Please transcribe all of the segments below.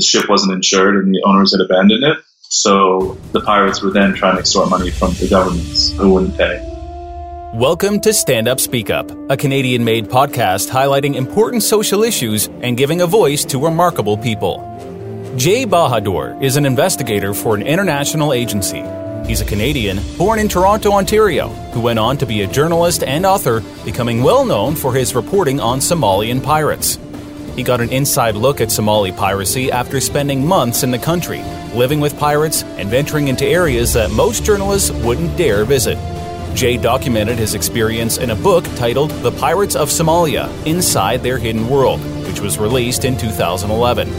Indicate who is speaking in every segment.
Speaker 1: The ship wasn't insured and the owners had abandoned it. So the pirates were then trying to extort money from the governments who wouldn't pay.
Speaker 2: Welcome to Stand Up Speak Up, a Canadian made podcast highlighting important social issues and giving a voice to remarkable people. Jay Bahadur is an investigator for an international agency. He's a Canadian born in Toronto, Ontario, who went on to be a journalist and author, becoming well known for his reporting on Somalian pirates. He got an inside look at Somali piracy after spending months in the country, living with pirates and venturing into areas that most journalists wouldn't dare visit. Jay documented his experience in a book titled The Pirates of Somalia Inside Their Hidden World, which was released in 2011.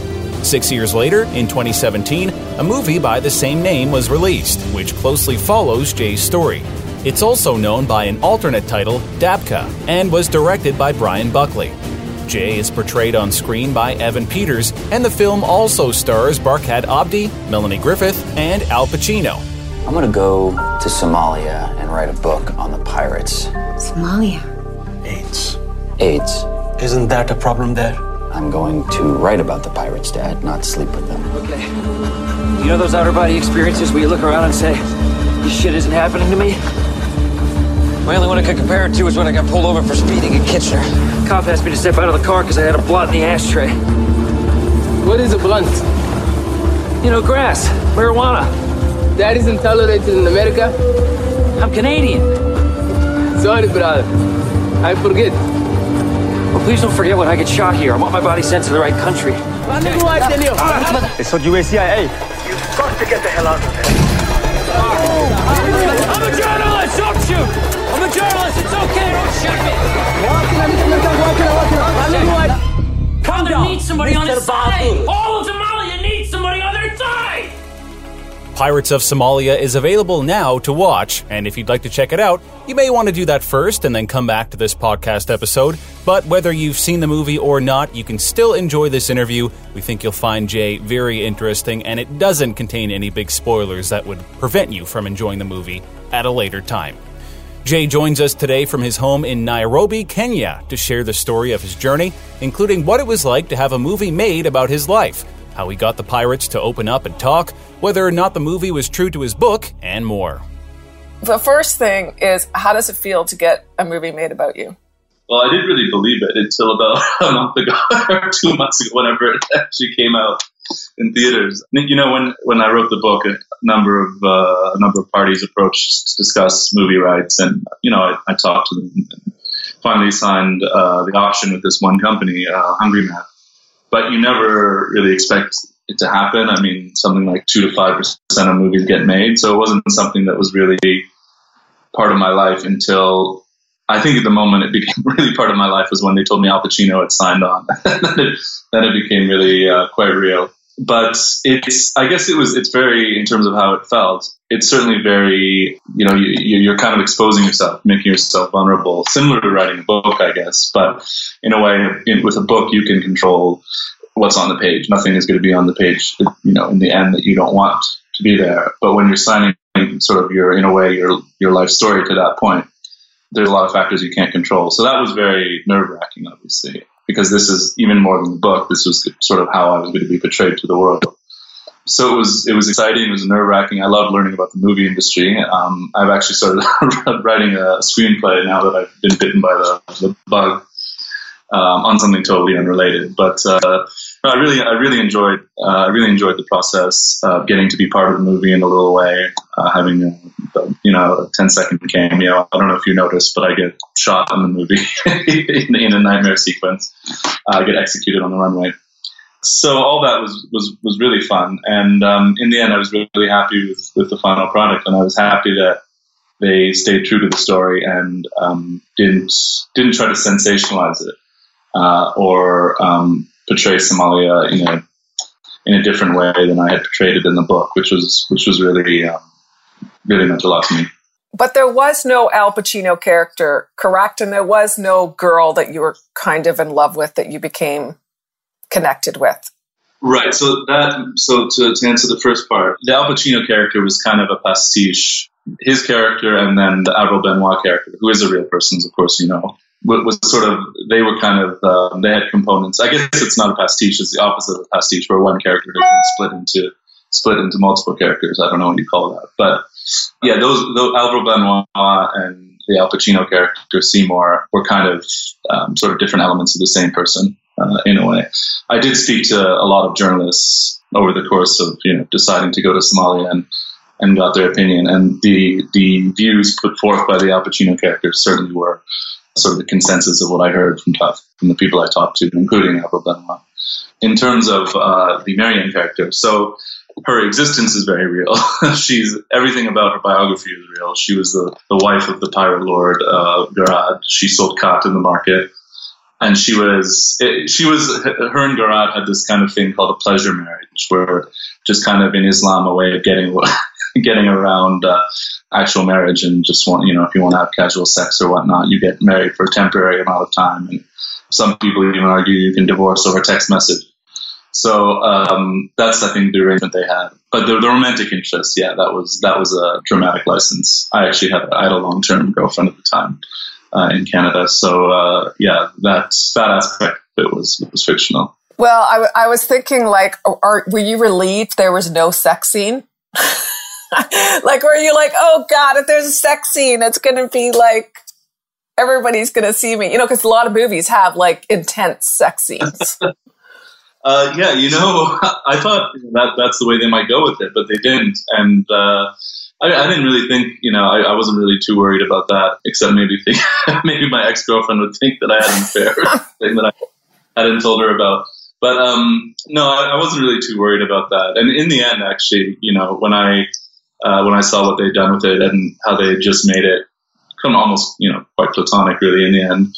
Speaker 2: Six years later, in 2017, a movie by the same name was released, which closely follows Jay's story. It's also known by an alternate title, Dabka, and was directed by Bryan Buckley. Jay is portrayed on screen by Evan Peters, and the film also stars Barkhad Abdi, Melanie Griffith, and Al Pacino.
Speaker 3: I'm gonna go to Somalia and write a book on the pirates.
Speaker 4: Somalia.
Speaker 5: AIDS.
Speaker 3: AIDS.
Speaker 5: Isn't that a problem there?
Speaker 3: I'm going to write about the pirates, Dad, not sleep with them.
Speaker 6: Okay. You know those outer body experiences where you look around and say, this shit isn't happening to me? My only one I could compare it to is when I got pulled over for speeding in Kitchener. Cop asked me to step out of the car because I had a blunt in the ashtray.
Speaker 7: What is a blunt?
Speaker 6: You know, grass, marijuana.
Speaker 7: That isn't tolerated in America?
Speaker 6: I'm Canadian.
Speaker 7: Sorry, brother. I forget.
Speaker 6: Well, please don't forget when I get shot here. I want my body sent to the right country.
Speaker 8: They thought you were CIA.
Speaker 9: You've got to get the hell out of here.
Speaker 6: I'm a journalist! Don't! I'm! It's okay, don't shoot me! Calm down! needs somebody on his side! All of Somalia needs somebody on their side!
Speaker 2: Pirates of Somalia is available now to watch, and if you'd like to check it out, you may want to do that first and then come back to this podcast episode. But whether you've seen the movie or not, you can still enjoy this interview. We think you'll find Jay very interesting, and it doesn't contain any big spoilers that would prevent you from enjoying the movie at a later time. Jay joins us today from his home in Nairobi, Kenya, to share the story of his journey, including what it was like to have a movie made about his life how he got the pirates to open up and talk, whether or not the movie was true to his book, and more.
Speaker 10: The first thing is how does it feel to get a movie made about you?
Speaker 1: Well, I didn't really believe it until about a month ago or two months ago, whenever it actually came out in theaters. You know, when, when I wrote the book, a number of uh, a number of parties approached to discuss movie rights, and you know, I, I talked to them. And finally, signed uh, the option with this one company, uh, Hungry Man but you never really expect it to happen. I mean, something like two to five percent of movies get made, so it wasn't something that was really part of my life until I think at the moment it became really part of my life was when they told me Al Pacino had signed on. then, it, became really uh, quite real. But it's, I guess it was, it's very, in terms of how it felt, it's certainly very, you know, you, you're kind of exposing yourself, making yourself vulnerable, similar to writing a book, I guess. But in a way, in, with a book, you can control what's on the page. Nothing is going to be on the page, you know, in the end that you don't want to be there. But when you're signing sort of your, in a way, your, your life story to that point, there's a lot of factors you can't control. So that was very nerve wracking, obviously, because this is even more than the book. This was sort of how I was going to be portrayed to the world. So it was it was exciting. It was nerve wracking. I love learning about the movie industry. Um, I've actually started writing a screenplay now that I've been bitten by the, the bug um, on something totally unrelated. But uh, I really, I really enjoyed, uh, I really enjoyed the process of getting to be part of the movie in a little way, uh, having a, you know a 10 second cameo. I don't know if you noticed, but I get shot in the movie in, in, a nightmare sequence. Uh, I get executed on the runway. So all that was was was really fun, and um, in the end, I was really, really happy with with the final product, and I was happy that they stayed true to the story and um, didn't didn't try to sensationalize it uh, or um, portray Somalia in a in a different way than I had portrayed it in the book, which was which was really um, really meant a lot to me.
Speaker 10: But there was no Al Pacino character, correct? And there was no girl that you were kind of in love with that you became connected with.
Speaker 1: Right. So that so to, to answer the first part, the Al Pacino character was kind of a pastiche. His character and then the Avril Benoit character, who is a real person, of course, you know, was sort of they were kind of um, they had components. I guess it's not a pastiche; it's the opposite of a pastiche, where one character has been split into split into multiple characters. I don't know what you call that, but yeah, those, those Avril Benoit and the Al Pacino character Seymour were kind of um, sort of different elements of the same person uh, in a way. I did speak to a lot of journalists over the course of you know deciding to go to Somalia and and got their opinion, and the the views put forth by the Al Pacino character certainly were sort of the consensus of what I heard from from the people I talked to, including Avril Benoit. In terms of uh, the Marianne character, so her existence is very real. She's everything about her biography is real. She was the, the wife of the pirate lord uh, Garad. She sold khat in the market, and she was it, she was her and Garad had this kind of thing called a pleasure marriage, where just kind of in Islam a way of getting getting around uh, actual marriage and just want you know if you want to have casual sex or whatnot, you get married for a temporary amount of time. And some people even argue you can divorce over text message so um, that's I think the arrangement they had. But the, the, romantic interest, yeah, that was that was a dramatic license. I actually had I had a long term girlfriend at the time uh, in Canada, so uh, yeah, that that aspect it was was fictional.
Speaker 10: Well, I, w- I was thinking like, are, were you relieved there was no sex scene? like, were you're like, oh god, if there's a sex scene, it's going to be like everybody's going to see me, you know, because a lot of movies have like intense sex scenes.
Speaker 1: Uh, yeah, you know, I thought that that's the way they might go with it, but they didn't, and uh, I, I, didn't really think, you know, I, I, wasn't really too worried about that, except maybe think, maybe my ex girlfriend would think that I had an affair, thing that I hadn't told her about. But um, no, I, I, wasn't really too worried about that. And in the end, actually, you know, when I uh, when I saw what they'd done with it and how they just made it come almost, you know, quite platonic, really, in the end.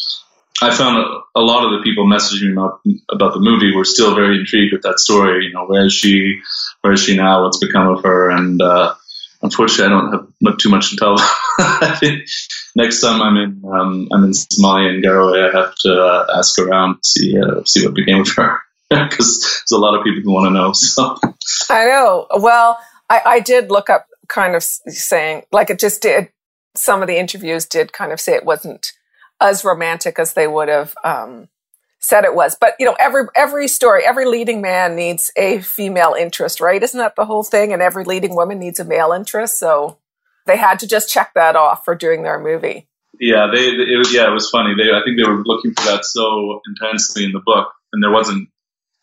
Speaker 1: I found a, a, lot of the people messaging me about, about the movie were still very intrigued with that story. You know, where is she? Where is she now? What's become of her? And uh, unfortunately, I don't have too much to tell. I think next time I'm in um, I'm in Somalia and Garowe, I have to uh, ask around see uh, see what became of her because there's a lot of people who want to know. So
Speaker 10: I know. Well, I, I did look up kind of saying like it just did. Some of the interviews did kind of say it wasn't as romantic as they would have um, said it was. But you know, every every story, every leading man needs a female interest, right? Isn't that the whole thing? And every leading woman needs a male interest. So they had to just check that off for doing their movie.
Speaker 1: Yeah, they it was yeah, it was funny. They I think they were looking for that so intensely in the book, and there wasn't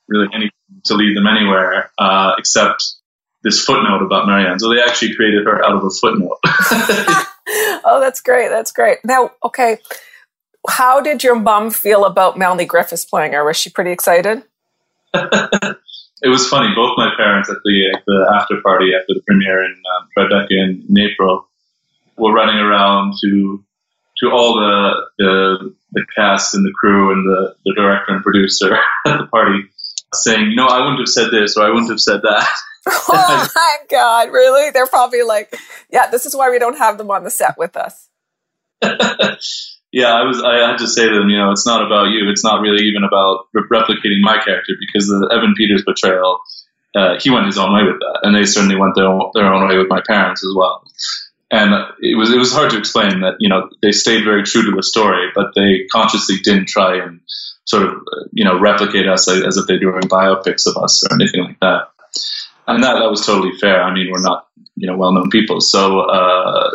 Speaker 1: really anything to lead them anywhere uh, except this footnote about Marianne. So they actually created her out of a footnote.
Speaker 10: oh, that's great. That's great. Now, okay, how did your mom feel about Melanie Griffiths playing her? Was she pretty excited?
Speaker 1: it was funny. Both my parents at the, at the after party after the premiere in um, Tribeca in, in, April were running around to to all the, the the cast and the crew and the, the director and producer at the party saying, "No, I wouldn't have said this or I wouldn't have said that."
Speaker 10: oh my god! Really? They're probably like, "Yeah, this is why we don't have them on the set with us."
Speaker 1: yeah, I was. I had to say to them, you know, it's not about you. It's not really even about re- replicating my character because the Evan Peters portrayal, uh, he went his own way with that, and they certainly went their own, their own way with my parents as well. And it was it was hard to explain that you know they stayed very true to the story, but they consciously didn't try and sort of you know replicate us as if they're doing biopics of us or anything like that. And that that was totally fair. I mean, we're not you know well known people, so. Uh,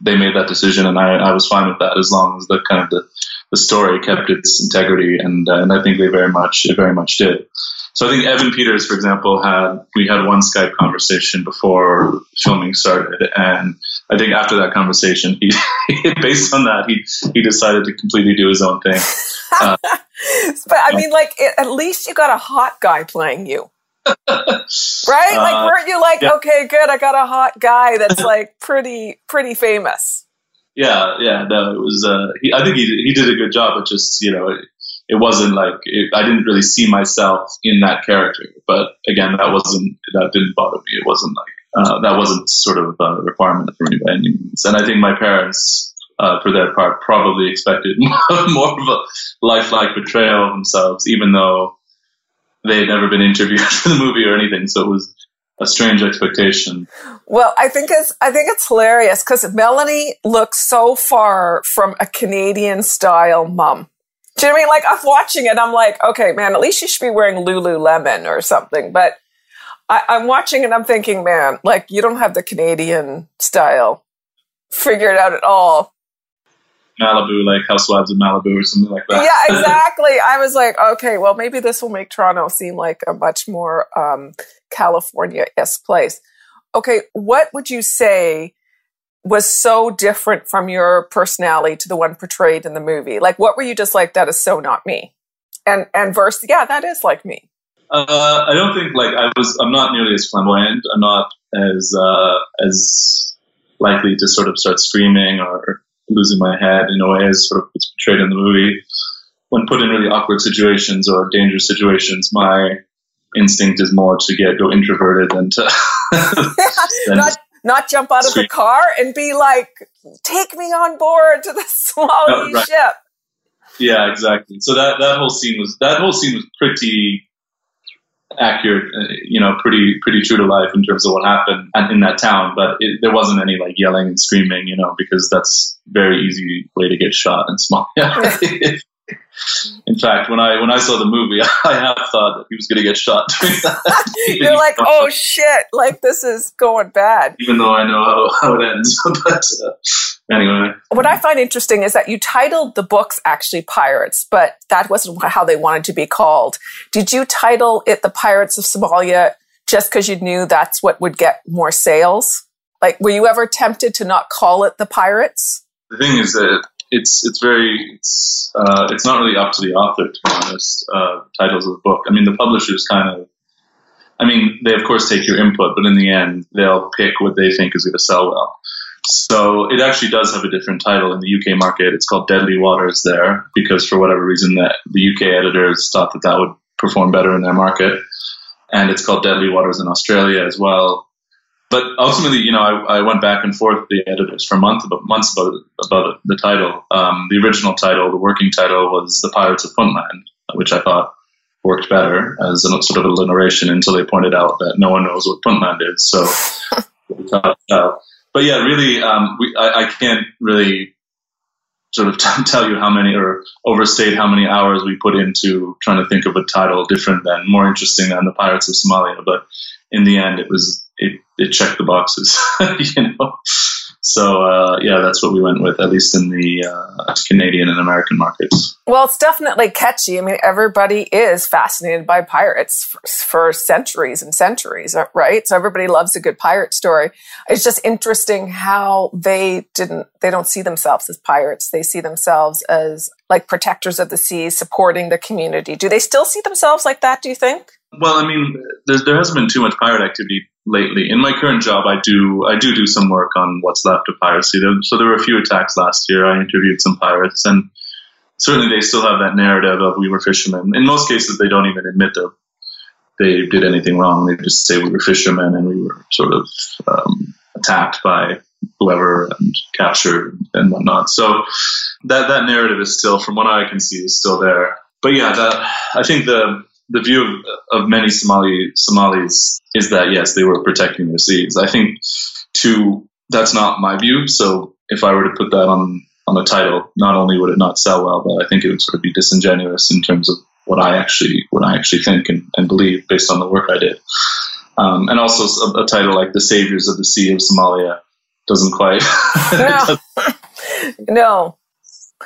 Speaker 1: they made that decision, and I, I was fine with that as long as the kind of the, the story kept its integrity, and uh, and I think they very much it very much did. So I think Evan Peters, for example, had we had one Skype conversation before filming started, and I think after that conversation, he based on that he he decided to completely do his own thing. Uh,
Speaker 10: but I mean, like at least you got a hot guy playing you right? Like, uh, weren't you like, yeah. okay, good, I got a hot guy that's like pretty, pretty famous.
Speaker 1: Yeah, yeah, no, it was. Uh, he, I think he he did a good job. but just you know, it wasn't like it, I didn't really see myself in that character. But again, that wasn't that didn't bother me. It wasn't like uh, that wasn't sort of a requirement for me by any means. And I think my parents, uh, for their part, probably expected more of a lifelike portrayal of themselves, even though they had never been interviewed for the movie or anything. So it was a strange expectation.
Speaker 10: Well, I think it's I think it's hilarious because Melanie looks so far from a Canadian style mom. Do you know what I mean? Like I'm watching it, I'm like, okay, man, at least you should be wearing Lululemon or something. But I, I'm watching it, I'm thinking, man, like you don't have the Canadian style figured out at all.
Speaker 1: Malibu, like Housewives of Malibu or something like that.
Speaker 10: Yeah, exactly. I was like, okay, well, maybe this will make Toronto seem like a much more um, California esque place. Okay, what would you say was so different from your personality to the one portrayed in the movie? Like, what were you just like, that is so not me? And, and verse, yeah, that is like me.
Speaker 1: Uh, I don't think like I was. I'm not nearly as flamboyant. I'm not as uh, as likely to sort of start screaming or losing my head in a way as sort of it's portrayed in the movie. When put in really awkward situations or dangerous situations, my instinct is more to get go introverted than to
Speaker 10: than not not jump out of the car and be like, "Take me on board to the small oh, right. ship."
Speaker 1: Yeah, exactly. So that that whole scene was that whole scene was pretty accurate, uh, you know, pretty pretty true to life in terms of what happened in that town. But it, there wasn't any like yelling and screaming, you know, because that's very easy way to get shot and small. In fact, when I when I saw the movie, I half thought that he was going to get shot.
Speaker 10: You're like, oh shit! Like this is going bad.
Speaker 1: Even though I know how, how it ends, but uh, anyway.
Speaker 10: What I find interesting is that you titled the books actually "Pirates," but that wasn't how they wanted to be called. Did you title it "The Pirates of Somalia" just because you knew that's what would get more sales? Like, were you ever tempted to not call it "The Pirates"?
Speaker 1: The thing is that it's it's very it's uh, it's not really up to the author to be honest. Uh, titles of the book. I mean, the publishers kind of. I mean, they of course take your input, but in the end, they'll pick what they think is going to sell well. So it actually does have a different title in the UK market. It's called Deadly Waters there because for whatever reason that the UK editors thought that that would perform better in their market, and it's called Deadly Waters in Australia as well but ultimately, you know, I, I, went back and forth with the editors for months about months about about the title. Um, the original title, the working title, was "The Pirates of Puntland," which I thought worked better as a sort of alliteration until they pointed out that no one knows what Puntland is. So, uh, but yeah, really, um, we, I, I, can't really sort of t- tell you how many or overstate how many hours we put into trying to think of a title different than more interesting than the Pirates of Somalia. But in the end, it was it, it checked the boxes, you know. So uh, yeah, that's what we went with, at least in the uh, Canadian and American markets.
Speaker 10: Well, it's definitely catchy. I mean, everybody is fascinated by pirates for, for, centuries and centuries, uh, right? So everybody loves a good pirate story. It's just interesting how they didn't, they don't see themselves as pirates. They see themselves as like protectors of the sea, supporting the community. Do they still see themselves like that? Do you think?
Speaker 1: Well, I mean, there hasn't been too much pirate activity lately. In my current job, I do I do do some work on what's left of piracy. So there were a few attacks last year. I interviewed some pirates, and certainly they still have that narrative of we were fishermen. In most cases, they don't even admit that they did anything wrong. They just say we were fishermen and we were sort of um, attacked by whoever and captured and whatnot. So that that narrative is still, from what I can see, is still there. But yeah, that, I think the the view of, of many Somali Somalis is that yes, they were protecting their seas. I think to that's not my view. So if I were to put that on on a title, not only would it not sell well, but I think it would sort of be disingenuous in terms of what I actually what I actually think and, and believe based on the work I did. Um, and also a, a, title like "The Saviors of the Sea of Somalia" doesn't quite.
Speaker 10: no. no.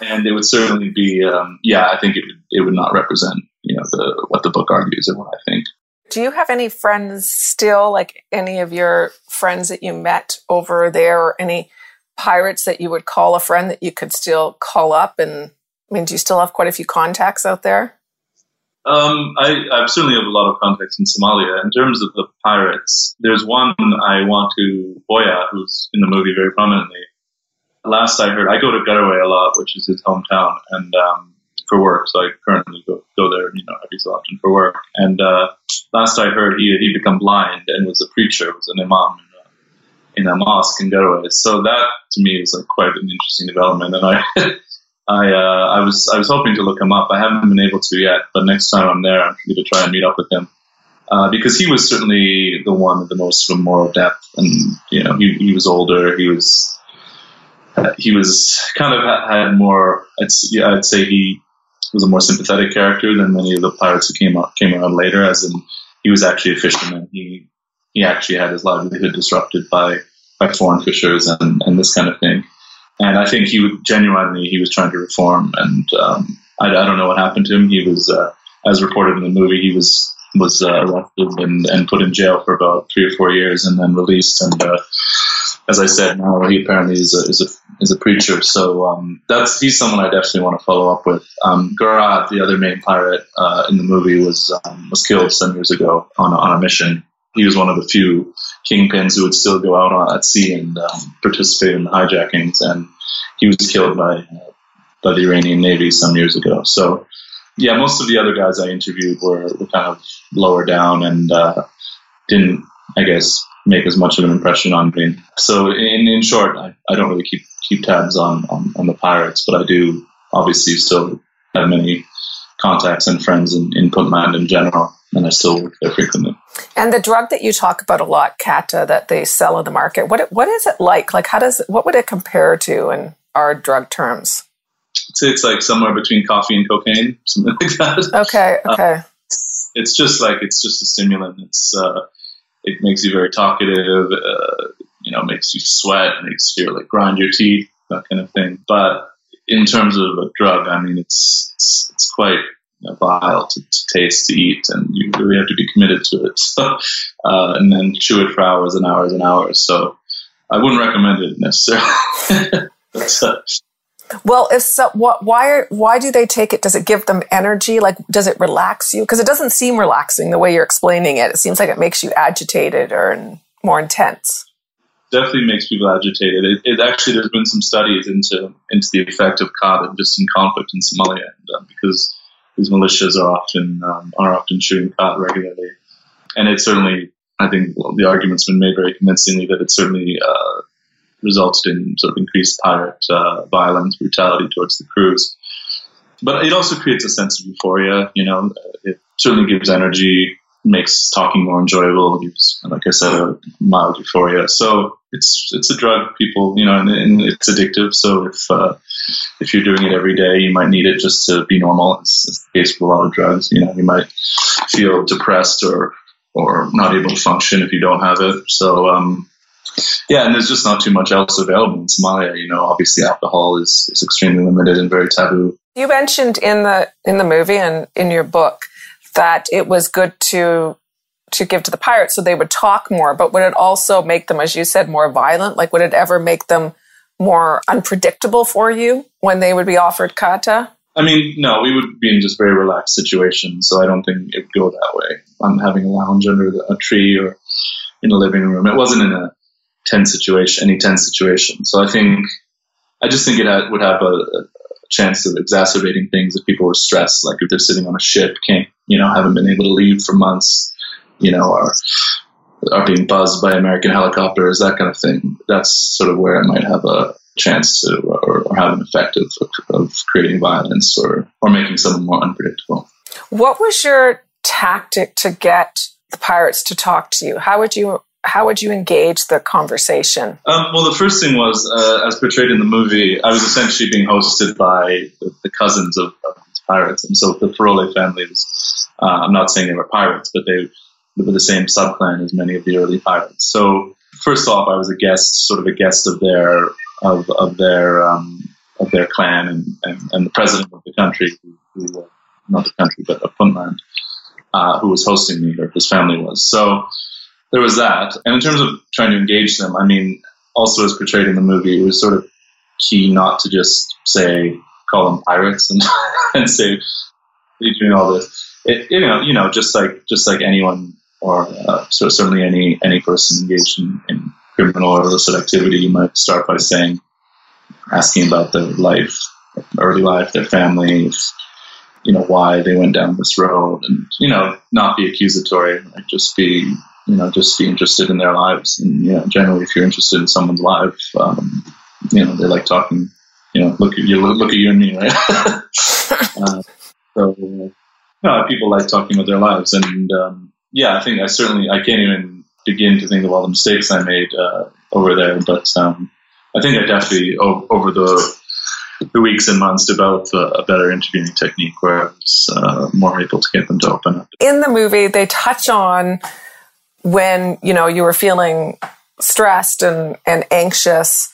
Speaker 1: And it would certainly be, um, yeah, I think it would, it would not represent you know the what the book argues and what I think.
Speaker 10: Do you have any friends still, like any of your friends that you met over there, or any pirates that you would call a friend that you could still call up? And I mean, do you still have quite a few contacts out there?
Speaker 1: Um, I, I certainly have a lot of contacts in Somalia. In terms of the pirates, there's one I want to Boyah, who's in the movie very prominently. Last I heard, I go to Garowe a lot, which is his hometown, and um, for work, so I currently go, go there, you know, every so often for work. And uh, last I heard, he he become blind and was a preacher, was an imam in a, in a mosque in Garowe. So that to me is like quite an interesting development, and I. I uh, I was I was hoping to look him up. I haven't been able to yet, but next time I'm there, I'm going to try and meet up with him uh, because he was certainly the one with the most sort of moral depth, and you know he, he was older. He was he was kind of had more. I'd, yeah, I'd say he was a more sympathetic character than many of the pirates who came out came around later. As in, he was actually a fisherman. He he actually had his livelihood disrupted by by foreign fishers and, and this kind of thing. And I think he genuinely he was trying to reform. And um, I, I, don't know what happened to him. He was, uh, as reported in the movie, he was was uh, arrested and, and put in jail for about three or four years and then released. And uh, as I said, now he apparently is a is a, is a preacher. So um, that's he's someone I definitely want to follow up with. Um, Garad, the other main pirate uh, in the movie, was um, was killed some years ago on a, on a mission. He was one of the few kingpins who would still go out at sea and um, participate in the hijackings, and he was killed by uh, by the Iranian Navy some years ago. So yeah, most of the other guys I interviewed were, were kind of lower down and uh, didn't, I guess, make as much of an impression on me. So in, in short, I, I don't really keep keep tabs on, on, on the Pirates, but I do obviously still have many contacts and friends in, in Puntland in general, and I still work there frequently.
Speaker 10: And the drug that you talk about a lot, Kata, that they sell in the market, what what is it like? Like, how does what would it compare to in our drug terms?
Speaker 1: Say it's like somewhere between coffee and cocaine, something like that.
Speaker 10: Okay, uh, okay. Uh,
Speaker 1: it's just like it's just a stimulant. It's uh, it makes you very talkative. Uh, you know, makes you sweat, makes you like grind your teeth, that kind of thing. But in terms of a drug, I mean, it's it's, it's quite you know, vile to, to, taste, to eat, and you really have to be committed to it. So, uh, and then chew it for hours and hours and hours. So, I wouldn't recommend it necessarily. but, uh,
Speaker 10: well, if so, what, why why do they take it? Does it give them energy? Like, does it relax you? Because it doesn't seem relaxing the way you're explaining it. It seems like it makes you agitated or more intense.
Speaker 1: Definitely makes people agitated. It, it actually there's been some studies into into the effect of khat just in conflict in Somalia, and, uh, because these militias are often um, are often shooting khat regularly, and it certainly I think well, the argument's been made very convincingly that it certainly uh, resulted in sort of increased pirate uh, violence, brutality towards the crews. But it also creates a sense of euphoria. You know, it certainly gives energy, makes talking more enjoyable. Gives, like I said, a mild euphoria. So it's it's a drug. People, you know, and, and it's addictive. So if uh, if you're doing it every day, you might need it just to be normal. It's, it's the case with a lot of drugs. You know, you might feel depressed or or not able to function if you don't have it. So um, yeah, and there's just not too much else available in Somalia. You know, obviously alcohol is, is extremely limited and very taboo.
Speaker 10: You mentioned in the in the movie and in your book that it was good to to give to the pirates so they would talk more, but would it also make them, as you said, more violent? Like, would it ever make them more unpredictable for you when they would be offered kata?
Speaker 1: I mean, no, we would be in just very relaxed situations, so I don't think it would go that way. I'm having a lounge under a tree or in a living room. It wasn't in a tense situation, any tense situation. So I think, I just think it had, would have a, a, chance of exacerbating things if people were stressed, like if they're sitting on a ship, can't, you know, haven't been able to leave for months, you know, are, are being buzzed by American helicopters, that kind of thing. That's sort of where it might have a chance to, or, or have an effect of, of creating violence or, or making someone more unpredictable.
Speaker 10: What was your tactic to get the pirates to talk to you? How would you how would you engage the conversation?
Speaker 1: Um, well, the first thing was, uh, as portrayed in the movie, I was essentially being hosted by the, the cousins of, of, these pirates, and so the Farole family was. Uh, I'm not saying they were pirates, but they were the same subclan as many of the early pirates. So first off, I was a guest, sort of a guest of their of, of their um, of their clan and, and, and, the president of the country, who, who, uh, not the country, but of Puntland, uh, who was hosting me, or his family was. So there was that. And in terms of trying to engage them, I mean, also as portrayed in the movie, it was sort of key not to just say call them pirates and, and say you're doing all this. It, you know, you know, just like just like anyone or uh, so certainly any any person engaged in, in criminal or illicit activity, you might start by saying, asking about their life, early life, their family, you know why they went down this road, and you know not be accusatory, like just be you know just be interested in their lives, and you know generally if you're interested in someone's life, um, you know they like talking. You know, look at you, look at you and me, right? uh, so, you know, people like talking about their lives, and um, yeah, I think I certainly I can't even begin to think of all the mistakes I made uh, over there, but um, I think I definitely o- over the the weeks and months developed a, a better interviewing technique where I was uh, more able to get them to open up.
Speaker 10: In the movie, they touch on when you know you were feeling stressed and and anxious.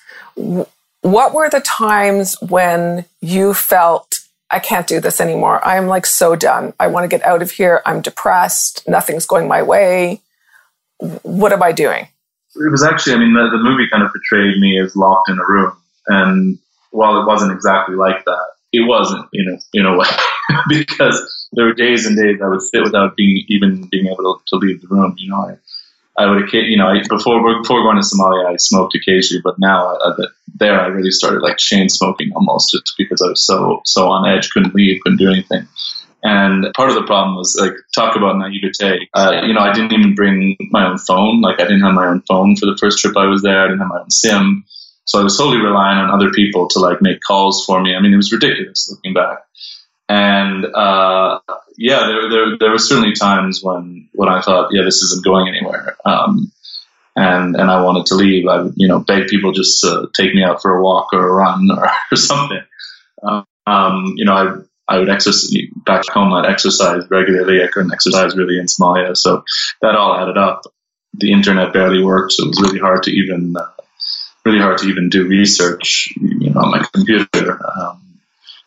Speaker 10: What were the times when you felt I can't do this anymore? I'm like so done. I want to get out of here. I'm depressed. Nothing's going my way. What am I doing?
Speaker 1: It was actually, I mean, the, the movie kind of portrayed me as locked in a room, and while it wasn't exactly like that, it wasn't in a in a way because there were days and days I would sit without being even being able to leave the room. You know, I, would, you know, I, before before going to Somalia, I smoked occasionally, but now I, I, there I really started like chain smoking almost, just because I was so so on edge, couldn't leave, couldn't do anything. And part of the problem was like talk about naivete. Uh, you know, I didn't even bring my own phone. Like I didn't have my own phone for the first trip I was there. I didn't have my own SIM. So I was solely relying on other people to like make calls for me. I mean, it was ridiculous looking back. And uh, yeah, there, there there were certainly times when when I thought, yeah, this isn't going anywhere. Um, and and I wanted to leave. I you know beg people just to take me out for a walk or a run or, or something. Um, you know, I I would exercise back home. I'd exercise regularly. I couldn't exercise really in Somalia, so that all added up. The internet barely worked, so it was really hard to even uh, really hard to even do research, you know, on my computer. Um,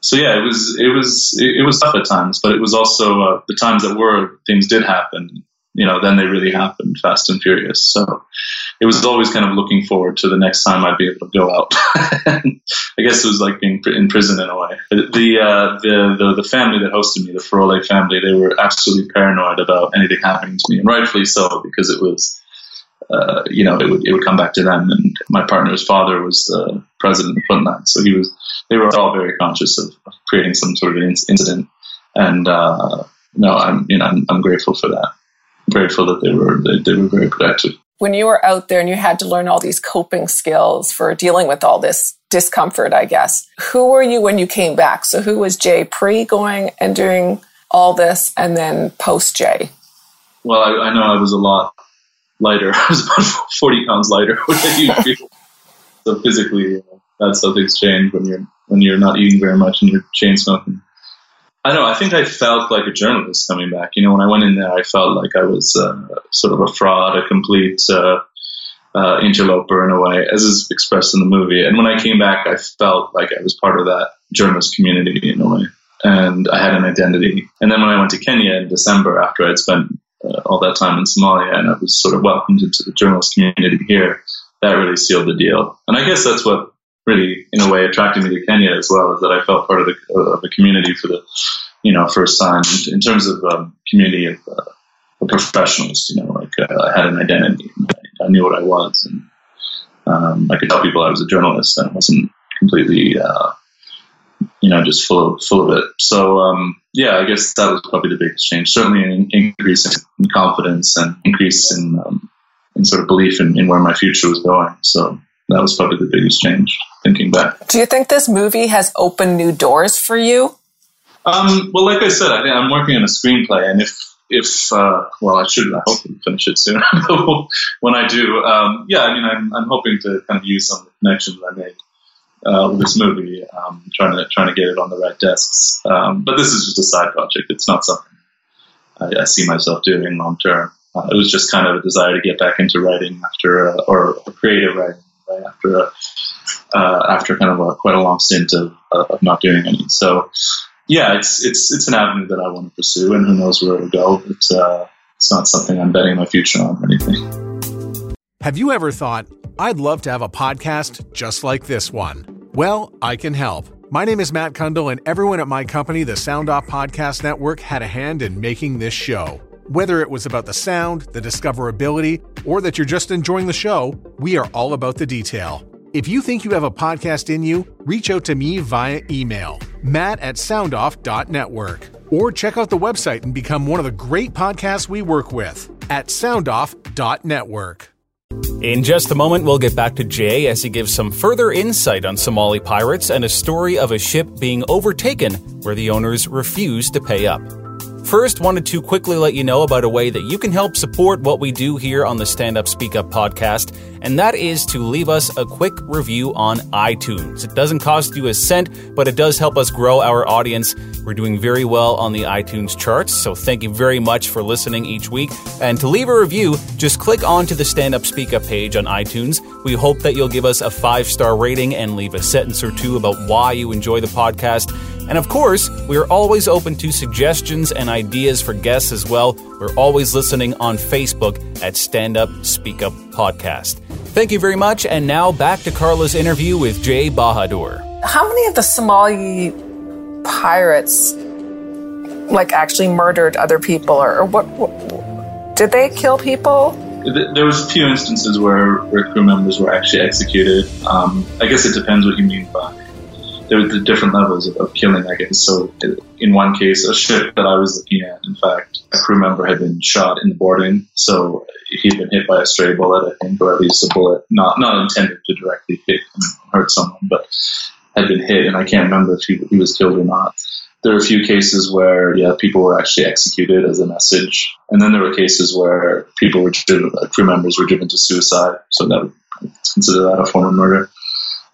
Speaker 1: so yeah, it was it was it, was tough at times, but it was also uh, the times that were things did happen. You know, then they really happened, fast and furious. So it was always kind of looking forward to the next time I'd be able to go out. I guess it was like being in prison in a way. The, uh, the the the family that hosted me, the Farole family, they were absolutely paranoid about anything happening to me, and rightfully so because it was uh, you know, it would it would come back to them. And my partner's father was the president of Puntland, so he was. They were all very conscious of, of creating some sort of incident. And uh, no, I'm you know I'm, I'm grateful for that. I'm grateful that they were they, they were very protective.
Speaker 10: When you were out there and you had to learn all these coping skills for dealing with all this discomfort, I guess. Who were you when you came back? So who was Jay pre going and doing all this, and then post Jay?
Speaker 1: Well, I, I know I was a lot lighter. I was about 40 pounds lighter, which I used So physically, that's how things change when you're when you're not eating very much and you're chain smoking. I know. I think I felt like a journalist coming back. You know, when I went in there, I felt like I was uh, sort of a fraud, a complete uh, uh, interloper in a way, as is expressed in the movie. And when I came back, I felt like I was part of that journalist community in a way, and I had an identity. And then when I went to Kenya in December, after I'd spent uh, all that time in Somalia, and I was sort of welcomed into the journalist community here. That really sealed the deal, and I guess that's what really, in a way, attracted me to Kenya as well, is that I felt part of the of the community for the you know first time in terms of um, community of, uh, of, professionals. You know, like uh, I had an identity, I knew what I was, and um, I could tell people I was a journalist, and I wasn't completely uh, you know, just full of full of it. So um, yeah, I guess that was probably the biggest change. Certainly an increase in confidence and increase in um, in sort of belief in, in where my future was going. So that was probably the biggest change. Thinking back,
Speaker 10: do you think this movie has opened new doors for you?
Speaker 1: Um, well, like I said, I, I'm working on a screenplay, and if if uh, well, I should I hope to finish it soon. when I do, um, yeah, I mean, I'm, I'm hoping to kind of use some of the connections I made uh, with this movie, um, trying to trying to get it on the right desks. Um, but this is just a side project. It's not something I, I see myself doing long term. Uh, it was just kind of a desire to get back into writing after, uh, or creative writing right? after a, uh, after kind of a, quite a long stint of, of not doing any. So yeah, it's it's it's an avenue that I want to pursue, and who knows where it'll go. It's uh, it's not something I'm betting my future on or anything.
Speaker 4: Have you ever thought? I'd love to have a podcast just like this one. Well, I can help. My name is Matt Kundle, and everyone at my company, the Sound Off Podcast Network, had a hand in making this show. Whether it was about the sound, the discoverability, or that you're just enjoying the show, we are all about the detail. If you think you have a podcast in you, reach out to me via email, matt at soundoff.network, or check out the website and become one of the great podcasts we work with at soundoff.network.
Speaker 2: In just a moment, we'll get back to Jay as he gives some further insight on Somali pirates and a story of a ship being overtaken where the owners refused to pay up. First, wanted to quickly let you know about a way that you can help support what we do here on the Stand Up Speak Up podcast, and that is to leave us a quick review on iTunes. It doesn't cost you a cent, but it does help us grow our audience. We're doing very well on the iTunes charts, so thank you very much for listening each week. And to leave a review, just click onto the Stand Up Speak Up page on iTunes. We hope that you'll give us a five star rating and leave a sentence or two about why you enjoy the podcast. And of course, we are always open to suggestions and ideas for guests as well. We're always listening on Facebook at Stand Up Speak Up Podcast. Thank you very much. And now back to Karla's interview with Jay Bahadur.
Speaker 10: How many of the Somali pirates like actually murdered other people or, or what, what, did they kill people?
Speaker 1: There was a few instances where, where crew members were actually executed. Um, I guess it depends what you mean by there were the different levels of, killing, I guess. So in one case, a ship that I was looking at, in fact, a crew member had been shot in the boarding. So he'd been hit by a stray bullet, I think, or at least a bullet not not intended to directly hit and hurt someone, but had been hit. And I can't remember if he, he was killed or not. There are a few cases where, yeah, people were actually executed as a message, and then there were cases where people were driven, uh, crew members were driven to suicide. So that would consider that a form of murder.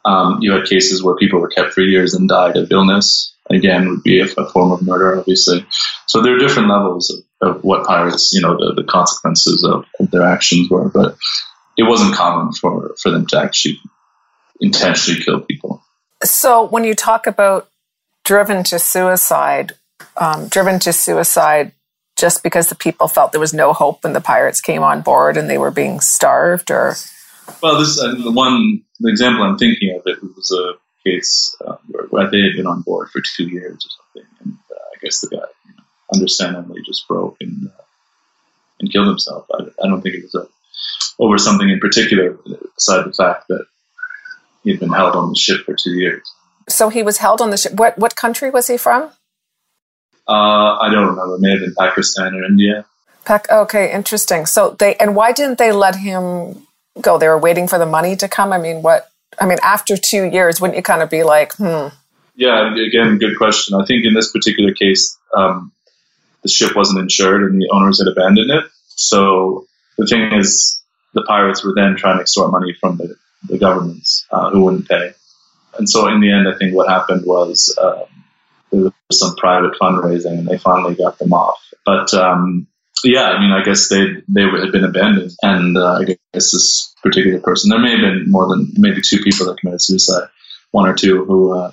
Speaker 1: Um, you had cases where people were kept for years and died of illness. Again, would be a, a form of murder, obviously. So there are different levels of, of what pirates, you know, the, the consequences of, of, their actions were. But it wasn't common for, for them to actually intentionally kill people.
Speaker 10: So when you talk about driven to suicide, um, driven to suicide just because the people felt there was no hope when the pirates came on board and they were being starved, or
Speaker 1: well, this uh, the one the example I'm thinking of it was a case uh, where, where, they had been on board for two years or something, and uh, I guess the guy, you know, understandably, just broke and uh, and killed himself. I, I, don't think it was a, over something in particular, aside the fact that he'd been held on the ship for two years.
Speaker 10: So he was held on the ship. What what country was he from?
Speaker 1: Uh, I don't remember. It may have been Pakistan or India.
Speaker 10: Pac- okay, interesting. So they and why didn't they let him go? They were waiting for the money to come. I mean, what? I mean, after two years, wouldn't you kind of be like, hmm?
Speaker 1: Yeah, again, good question. I think in this particular case, um, the ship wasn't insured and the owners had abandoned it. So the thing is, the pirates were then trying to extort money from the, the governments uh, who wouldn't pay. And so in the end, I think what happened was um, there was some private fundraising and they finally got them off. But um, yeah, I mean, I guess they they had been abandoned, and uh, I guess this particular person. There may have been more than maybe two people that committed suicide, one or two who uh,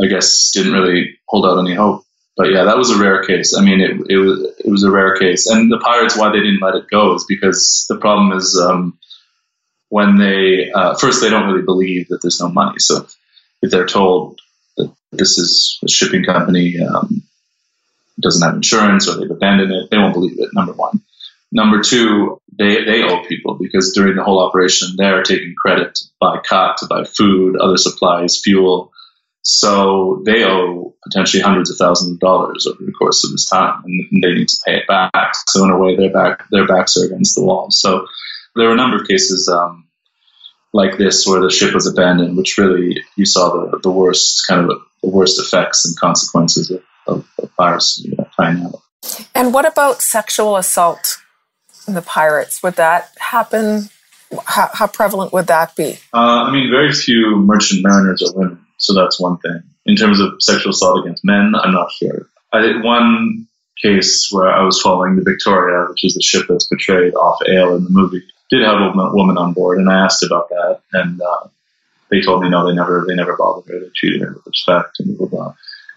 Speaker 1: I guess didn't really hold out any hope. But yeah, that was a rare case. I mean, it, it was it was a rare case, and the pirates why they didn't let it go is because the problem is um, when they uh, first they don't really believe that there's no money. So if they're told that this is a shipping company. Um, doesn't have insurance or they've abandoned it, they won't believe it, number one. Number two, they, they owe people because during the whole operation, they're taking credit to buy khat, to buy food, other supplies, fuel. So they owe potentially hundreds of thousands of dollars over the course of this time, and they need to pay it back. So in a way, their back their backs are against the wall. So there were a number of cases um, like this where the ship was abandoned, which really you saw the, the worst kind of the worst effects and consequences of, of, of piracy playing out.
Speaker 10: And what about sexual assault in the pirates? Would that happen? How, how prevalent would that be?
Speaker 1: Uh, I mean, very few merchant mariners are women, so that's one thing. In terms of sexual assault against men, I'm not sure. I did one case where I was following the Victoria, which is the ship that's portrayed off Eyl in the movie. Did have a woman on board, and I asked about that, and uh, they told me no, they never, they never bothered her. They treated her with respect and blah blah.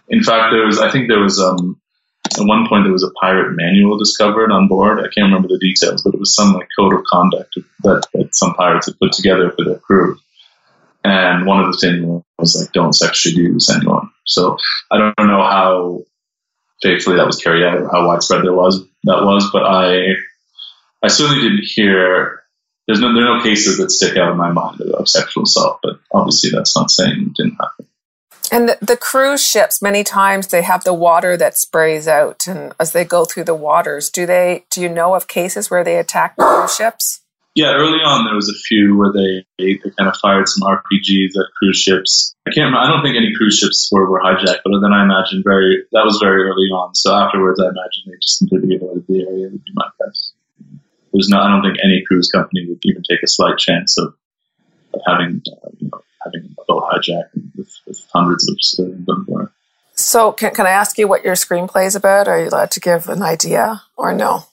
Speaker 1: In fact, there was, I think there was, um, at one point there was a pirate manual discovered on board. I can't remember the details, but it was some like code of conduct that, that some pirates had put together for their crew. And one of the things was like, don't sexually abuse anyone. So I don't know how faithfully that was carried out how widespread there was that was, but I I certainly didn't hear there's no there are no cases that stick out in my mind of sexual assault, but obviously that's not saying it didn't happen.
Speaker 10: And the, the, cruise ships, many times they have the water that sprays out, and as they go through the waters, do they? Do you know of cases where they attack cruise ships?
Speaker 1: Yeah, early on there was a few where they they, kind of fired some RPGs at cruise ships. I can't. Remember, I don't think any cruise ships were, were hijacked, but then I imagine very that was very early on. So afterwards, I imagine they just completely avoided the area. Would be my guess. There's no. I don't think any cruise company would even take a slight chance of, of having uh, you know having a boat hijacked with, with hundreds of civilians on board.
Speaker 10: So, can, can I ask you what your screenplay is about? Are you allowed to give an idea or no?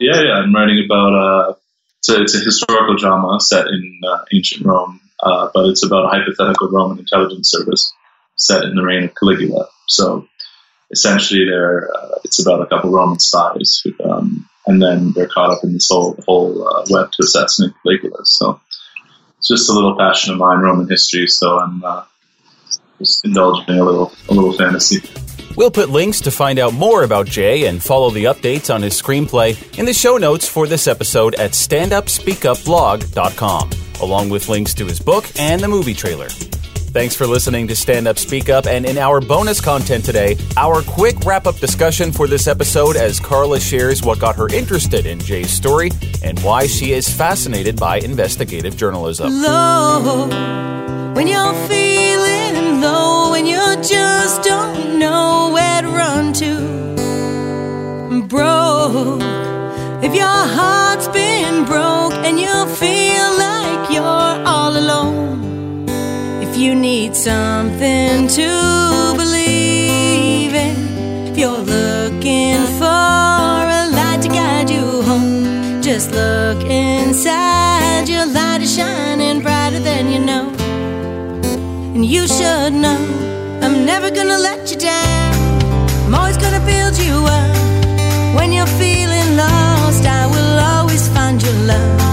Speaker 1: Yeah, yeah. I'm writing about uh, it's a, it's a historical drama set in uh, ancient Rome, uh, but it's about a hypothetical Roman intelligence service set in the reign of Caligula. So essentially, there uh, it's about a couple Roman spies, who, um, and then they're caught up in this whole whole uh, web to assassinate Caligula. So it's just a little passion of mine, Roman history. So I'm uh, just indulging a little a little fantasy.
Speaker 2: We'll put links to find out more about Jay and follow the updates on his screenplay in the show notes for this episode at standupspeakupblog.com, along with links to his book and the movie trailer. Thanks for listening to Stand Up Speak Up, and in our bonus content today, our quick wrap up discussion for this episode as Karla shares what got her interested in Jay's story and why she is fascinated by investigative journalism.
Speaker 11: Low, when you're feeling low, when you just don't know where to run to, broke, if your heart's been broke and you feel if you need something to believe in, if you're looking for a light to guide you home, just look inside. Your light is shining brighter than you know. And you should know I'm never gonna let you down. I'm always gonna build you up. When you're feeling lost, I will always find your love.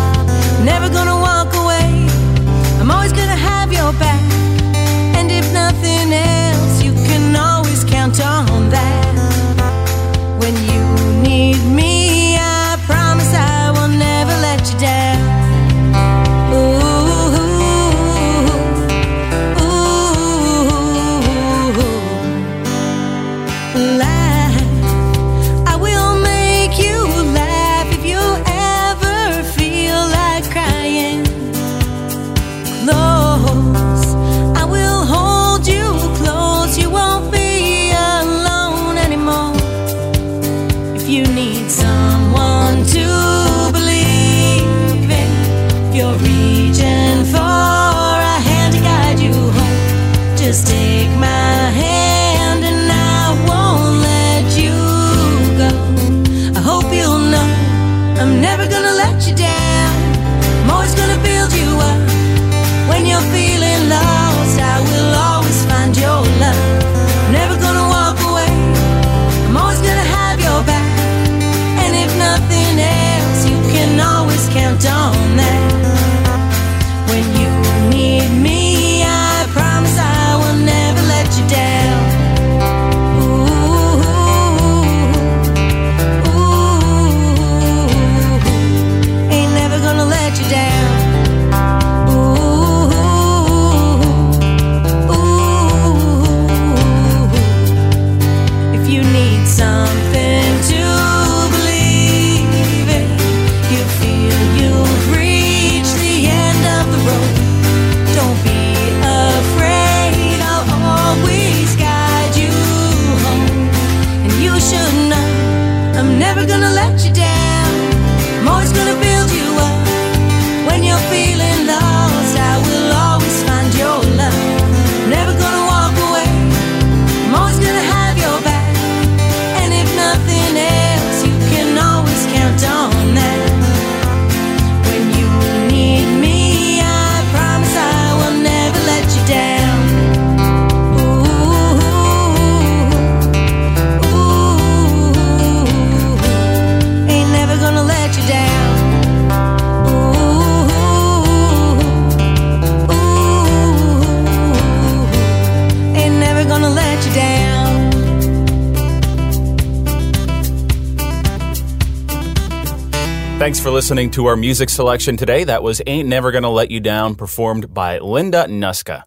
Speaker 2: Thanks for listening to our music selection today. That was Ain't Never Gonna Let You Down, performed by Linda Nusca.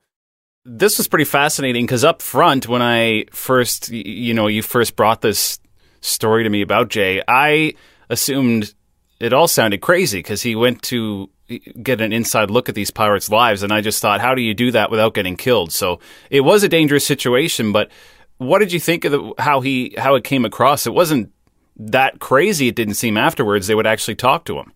Speaker 2: This was pretty fascinating because up front, when I first, you know, you first brought this story to me about Jay, I assumed it all sounded crazy because he went to get an inside look at these pirates' lives, and I just thought, how do you do that without getting killed? So it was a dangerous situation, but what did you think of the, how he how it came across? It wasn't that crazy. It didn't seem afterwards they would actually talk to him.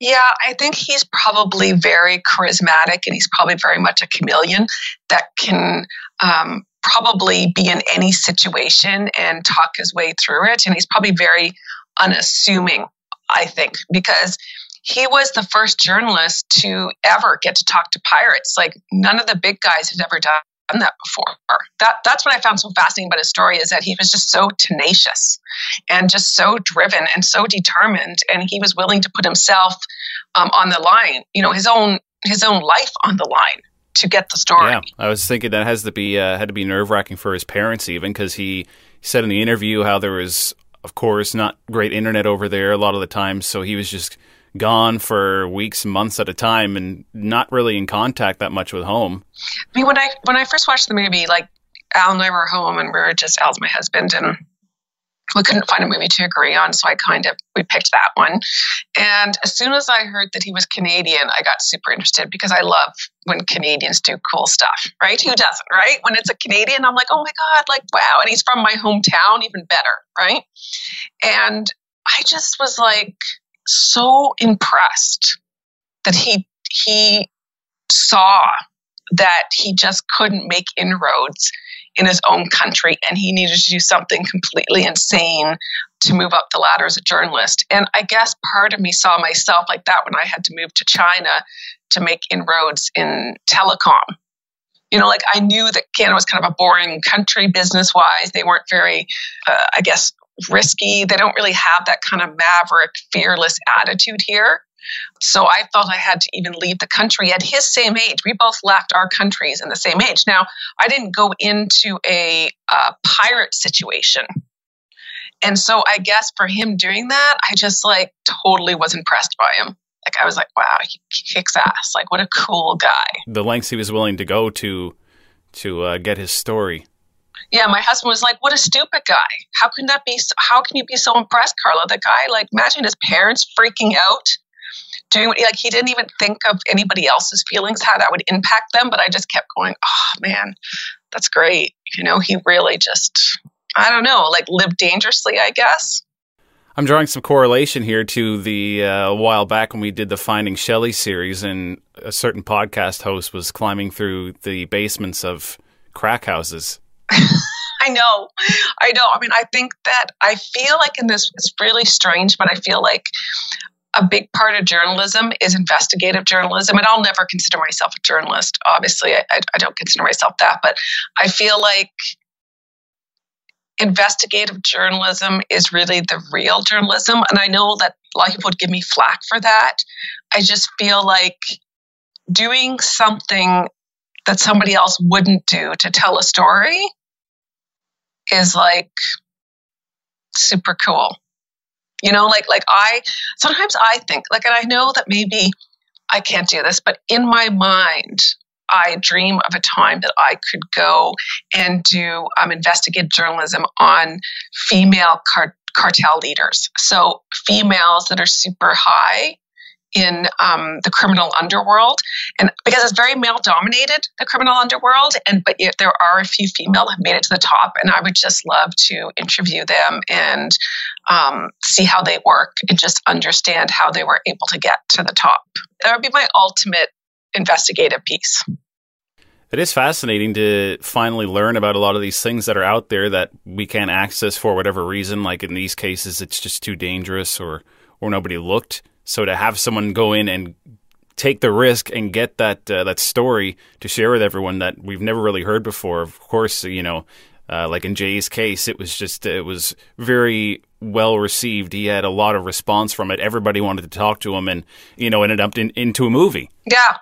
Speaker 10: Yeah, I think he's probably very charismatic and he's probably very much a chameleon that can um, probably be in any situation and talk his way through it. And he's probably very unassuming, I think, because he was the first journalist to ever get to talk to pirates. Like none of the big guys had ever done that before. That that's what I found so fascinating about his story is that he was just so tenacious and just so driven and so determined, and he was willing to put himself um, on the line, you know, his own his own life on the line to get the story.
Speaker 2: Yeah, I was thinking that has to be uh, had to be nerve wracking for his parents even because he said in the interview how there was, of course, not great internet over there a lot of the time, so he was just gone for weeks, months at a time, and not really in contact that much with home.
Speaker 10: I mean, when I when I first watched the movie, like Al and I were home, and we were just Al's my husband, and we couldn't find a movie to agree on, so I kind of we picked that one. And as soon as I heard that he was Canadian, I got super interested because I love when Canadians do cool stuff, right? Who doesn't, right? When it's a Canadian, I'm like, oh my god, like wow, and he's from my hometown, even better, right? And I just was like so impressed that he he saw that he just couldn't make inroads in his own country and he needed to do something completely insane to move up the ladder as a journalist. And I guess part of me saw myself like that when I had to move to China to make inroads in telecom. You know, like I knew that Canada was kind of a boring country business wise. They weren't very, uh, I guess, risky. They don't really have that kind of maverick, fearless attitude here. So I felt I had to even leave the country at his same age. We both left our countries in the same age. Now, I didn't go into a uh, pirate situation. And so I guess for him doing that, I just like totally was impressed by him. Like I was like, wow, he kicks ass. Like what a cool guy.
Speaker 2: The lengths he was willing to go to to uh, get his story.
Speaker 10: Yeah, my husband was like, "What a stupid guy! How can that be? So, how can you be so impressed, Karla? The guy, like, imagine his parents freaking out, doing what like he didn't even think of anybody else's feelings, how that would impact them. But I just kept going, oh man, that's great. You know, he really just, I don't know, like lived dangerously, I guess.
Speaker 2: I'm drawing some correlation here to the uh, a while back when we did the Finding Shelley series, and a certain podcast host was climbing through the basements of crack houses.
Speaker 10: I know. I know. I mean, I think that I feel like in this, it's really strange, but I feel like a big part of journalism is investigative journalism. And I'll never consider myself a journalist. Obviously, I, I, don't consider myself that. But I feel like investigative journalism is really the real journalism. And I know that a lot of people would give me flack for that. I just feel like doing something that somebody else wouldn't do to tell a story is like super cool. You know, like like I sometimes I think like and I know that maybe I can't do this, but in my mind, I dream of a time that I could go and do um, investigative journalism on female car- cartel leaders. So females that are super high in um, the criminal underworld, and because it's very male dominated, the criminal underworld, and but yet there are a few female have made it to the top, and I would just love to interview them and um, see how they work and just understand how they were able to get to the top. That would be my ultimate investigative piece.
Speaker 2: It is fascinating to finally learn about a lot of these things that are out there that we can't access for whatever reason. Like in these cases, it's just too dangerous or or nobody looked. So to have someone go in and take the risk and get that uh, that story to share with everyone that we've never really heard before. Of course, you know, uh, like in Jay's case, it was just it was very well received. He had a lot of response from it. Everybody wanted to talk to him, and you know, ended up in, into a movie.
Speaker 10: Yeah,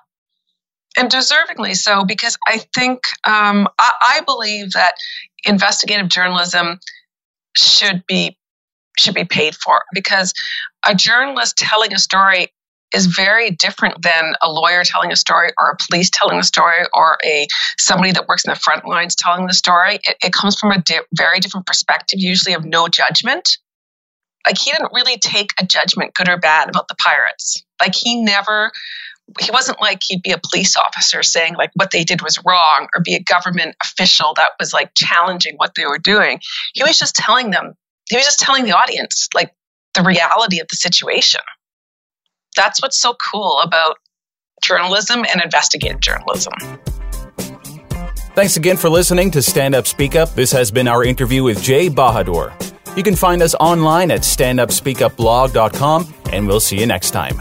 Speaker 10: and deservingly so because I think um, I, I believe that investigative journalism should be should be paid for because a journalist telling a story is very different than a lawyer telling a story or a police telling a story or a somebody that works in the front lines telling the story. It, it comes from a di- very different perspective usually of no judgment. Like he didn't really take a judgment good or bad about the pirates. Like he never he wasn't like he'd be a police officer saying like what they did was wrong or be a government official that was like challenging what they were doing. He was just telling them he was just telling the audience like the reality of the situation that's what's so cool about journalism and investigative journalism.
Speaker 2: Thanks again for listening to Stand Up Speak Up. This has been our interview with Jay Bahadur. You can find us online at standupspeakupblog.com, and we'll see you next time.